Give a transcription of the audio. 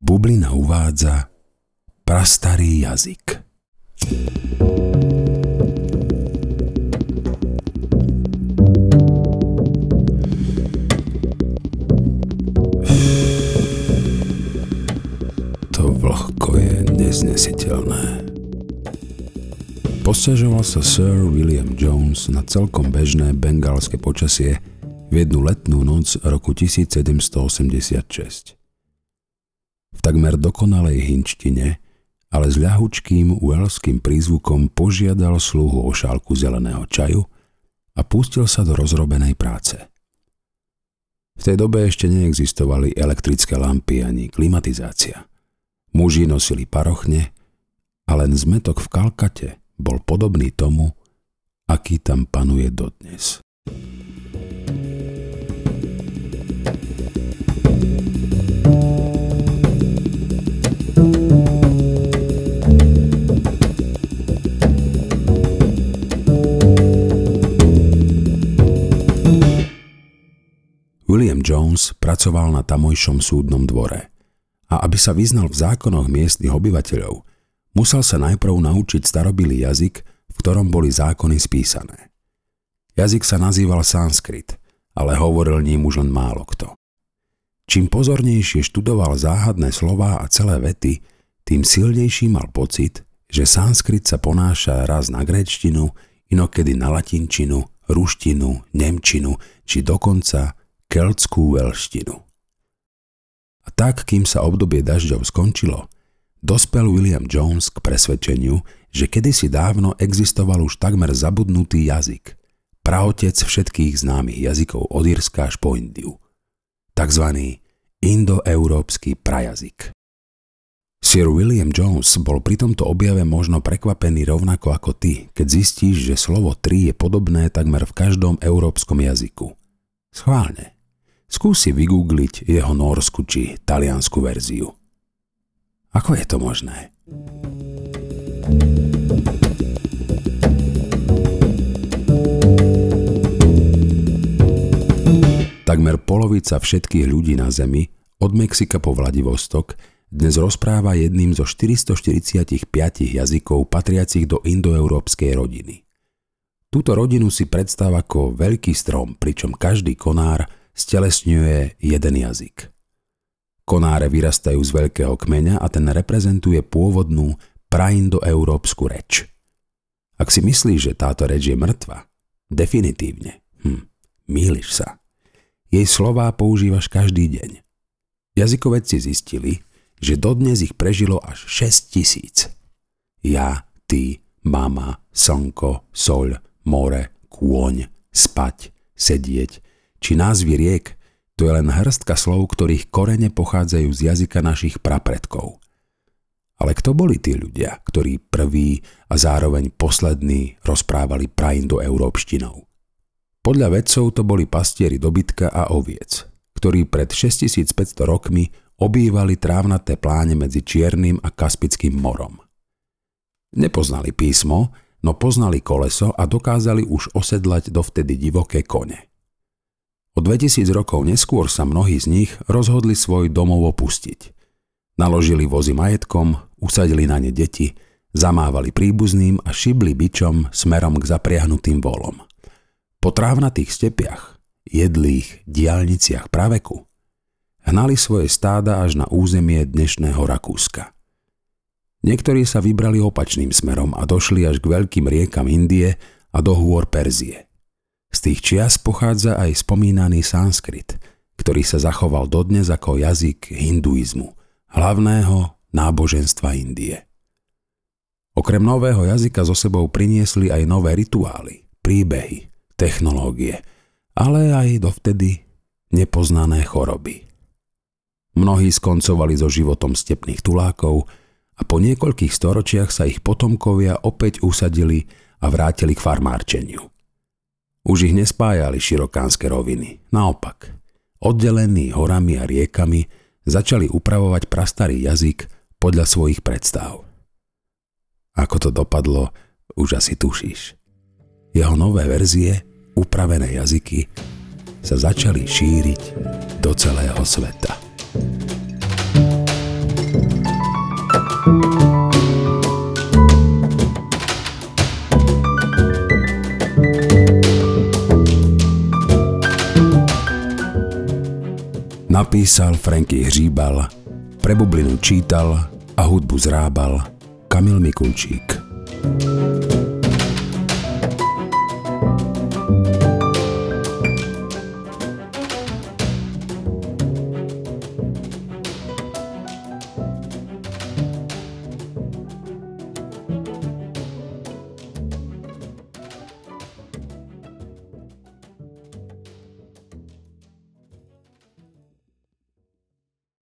Bublina uvádza prastarý jazyk. To vlhko je neznesiteľné. Posťažoval sa Sir William Jones na celkom bežné bengálske počasie v jednu letnú noc roku 1786. V takmer dokonalej hinčtine, ale s ľahučkým uelským prízvukom požiadal sluhu o šálku zeleného čaju a pustil sa do rozrobenej práce. V tej dobe ešte neexistovali elektrické lampy ani klimatizácia. Muži nosili parochne a len zmetok v kalkate bol podobný tomu, aký tam panuje dodnes. Pracoval na tamojšom súdnom dvore a aby sa vyznal v zákonoch miestnych obyvateľov, Musel sa najprv naučiť starobilý jazyk, v ktorom boli zákony spísané. Jazyk sa nazýval sanskrit, ale hovoril ním už len málo kto. Čím pozornejšie študoval záhadné slová a celé vety, tým silnejší mal pocit, že sanskrit sa ponáša raz na gréčtinu, inokedy na latinčinu, ruštinu, nemčinu či dokonca keltskú veľštinu. A tak, kým sa obdobie dažďov skončilo, dospel William Jones k presvedčeniu, že kedysi dávno existoval už takmer zabudnutý jazyk, praotec všetkých známych jazykov od Irska až po Indiu, takzvaný indoeurópsky prajazyk. Sir William Jones bol pri tomto objave možno prekvapený rovnako ako ty, keď zistíš, že slovo tri je podobné takmer v každom európskom jazyku. Schválne. Skúsi vygoogliť jeho norsku či taliansku verziu. Ako je to možné? Takmer polovica všetkých ľudí na Zemi, od Mexika po Vladivostok, dnes rozpráva jedným zo 445 jazykov patriacich do indoeurópskej rodiny. Túto rodinu si predstav ako veľký strom, pričom každý konár stelesňuje jeden jazyk. Konáre vyrastajú z veľkého kmeňa a ten reprezentuje pôvodnú praindoeurópsku reč. Ak si myslíš, že táto reč je mŕtva, definitívne, hm, mýliš sa. Jej slová používaš každý deň. Jazykovedci zistili, že dodnes ich prežilo až 6 tisíc. Ja, ty, mama, slnko, soľ, more, kôň, spať, sedieť, či názvy riek, to je len hrstka slov, ktorých korene pochádzajú z jazyka našich prapredkov. Ale kto boli tí ľudia, ktorí prví a zároveň poslední rozprávali európštinou? Podľa vedcov to boli pastieri dobytka a oviec, ktorí pred 6500 rokmi obývali trávnaté pláne medzi Čiernym a Kaspickým morom. Nepoznali písmo, no poznali koleso a dokázali už osedlať dovtedy divoké kone. O 2000 rokov neskôr sa mnohí z nich rozhodli svoj domov opustiť. Naložili vozy majetkom, usadili na ne deti, zamávali príbuzným a šibli bičom smerom k zapriahnutým volom. Po trávnatých stepiach, jedlých diálniciach praveku, hnali svoje stáda až na územie dnešného Rakúska. Niektorí sa vybrali opačným smerom a došli až k veľkým riekam Indie a do hôr Perzie – z tých čias pochádza aj spomínaný sanskrit, ktorý sa zachoval dodnes ako jazyk hinduizmu, hlavného náboženstva Indie. Okrem nového jazyka so sebou priniesli aj nové rituály, príbehy, technológie, ale aj dovtedy nepoznané choroby. Mnohí skoncovali so životom stepných tulákov a po niekoľkých storočiach sa ich potomkovia opäť usadili a vrátili k farmárčeniu. Už ich nespájali širokánske roviny. Naopak, oddelení horami a riekami, začali upravovať prastarý jazyk podľa svojich predstav. Ako to dopadlo, už asi tušíš. Jeho nové verzie, upravené jazyky, sa začali šíriť do celého sveta. Napísal Franky Hříbal, pre bublinu čítal a hudbu zrábal Kamil Mikulčík. thank you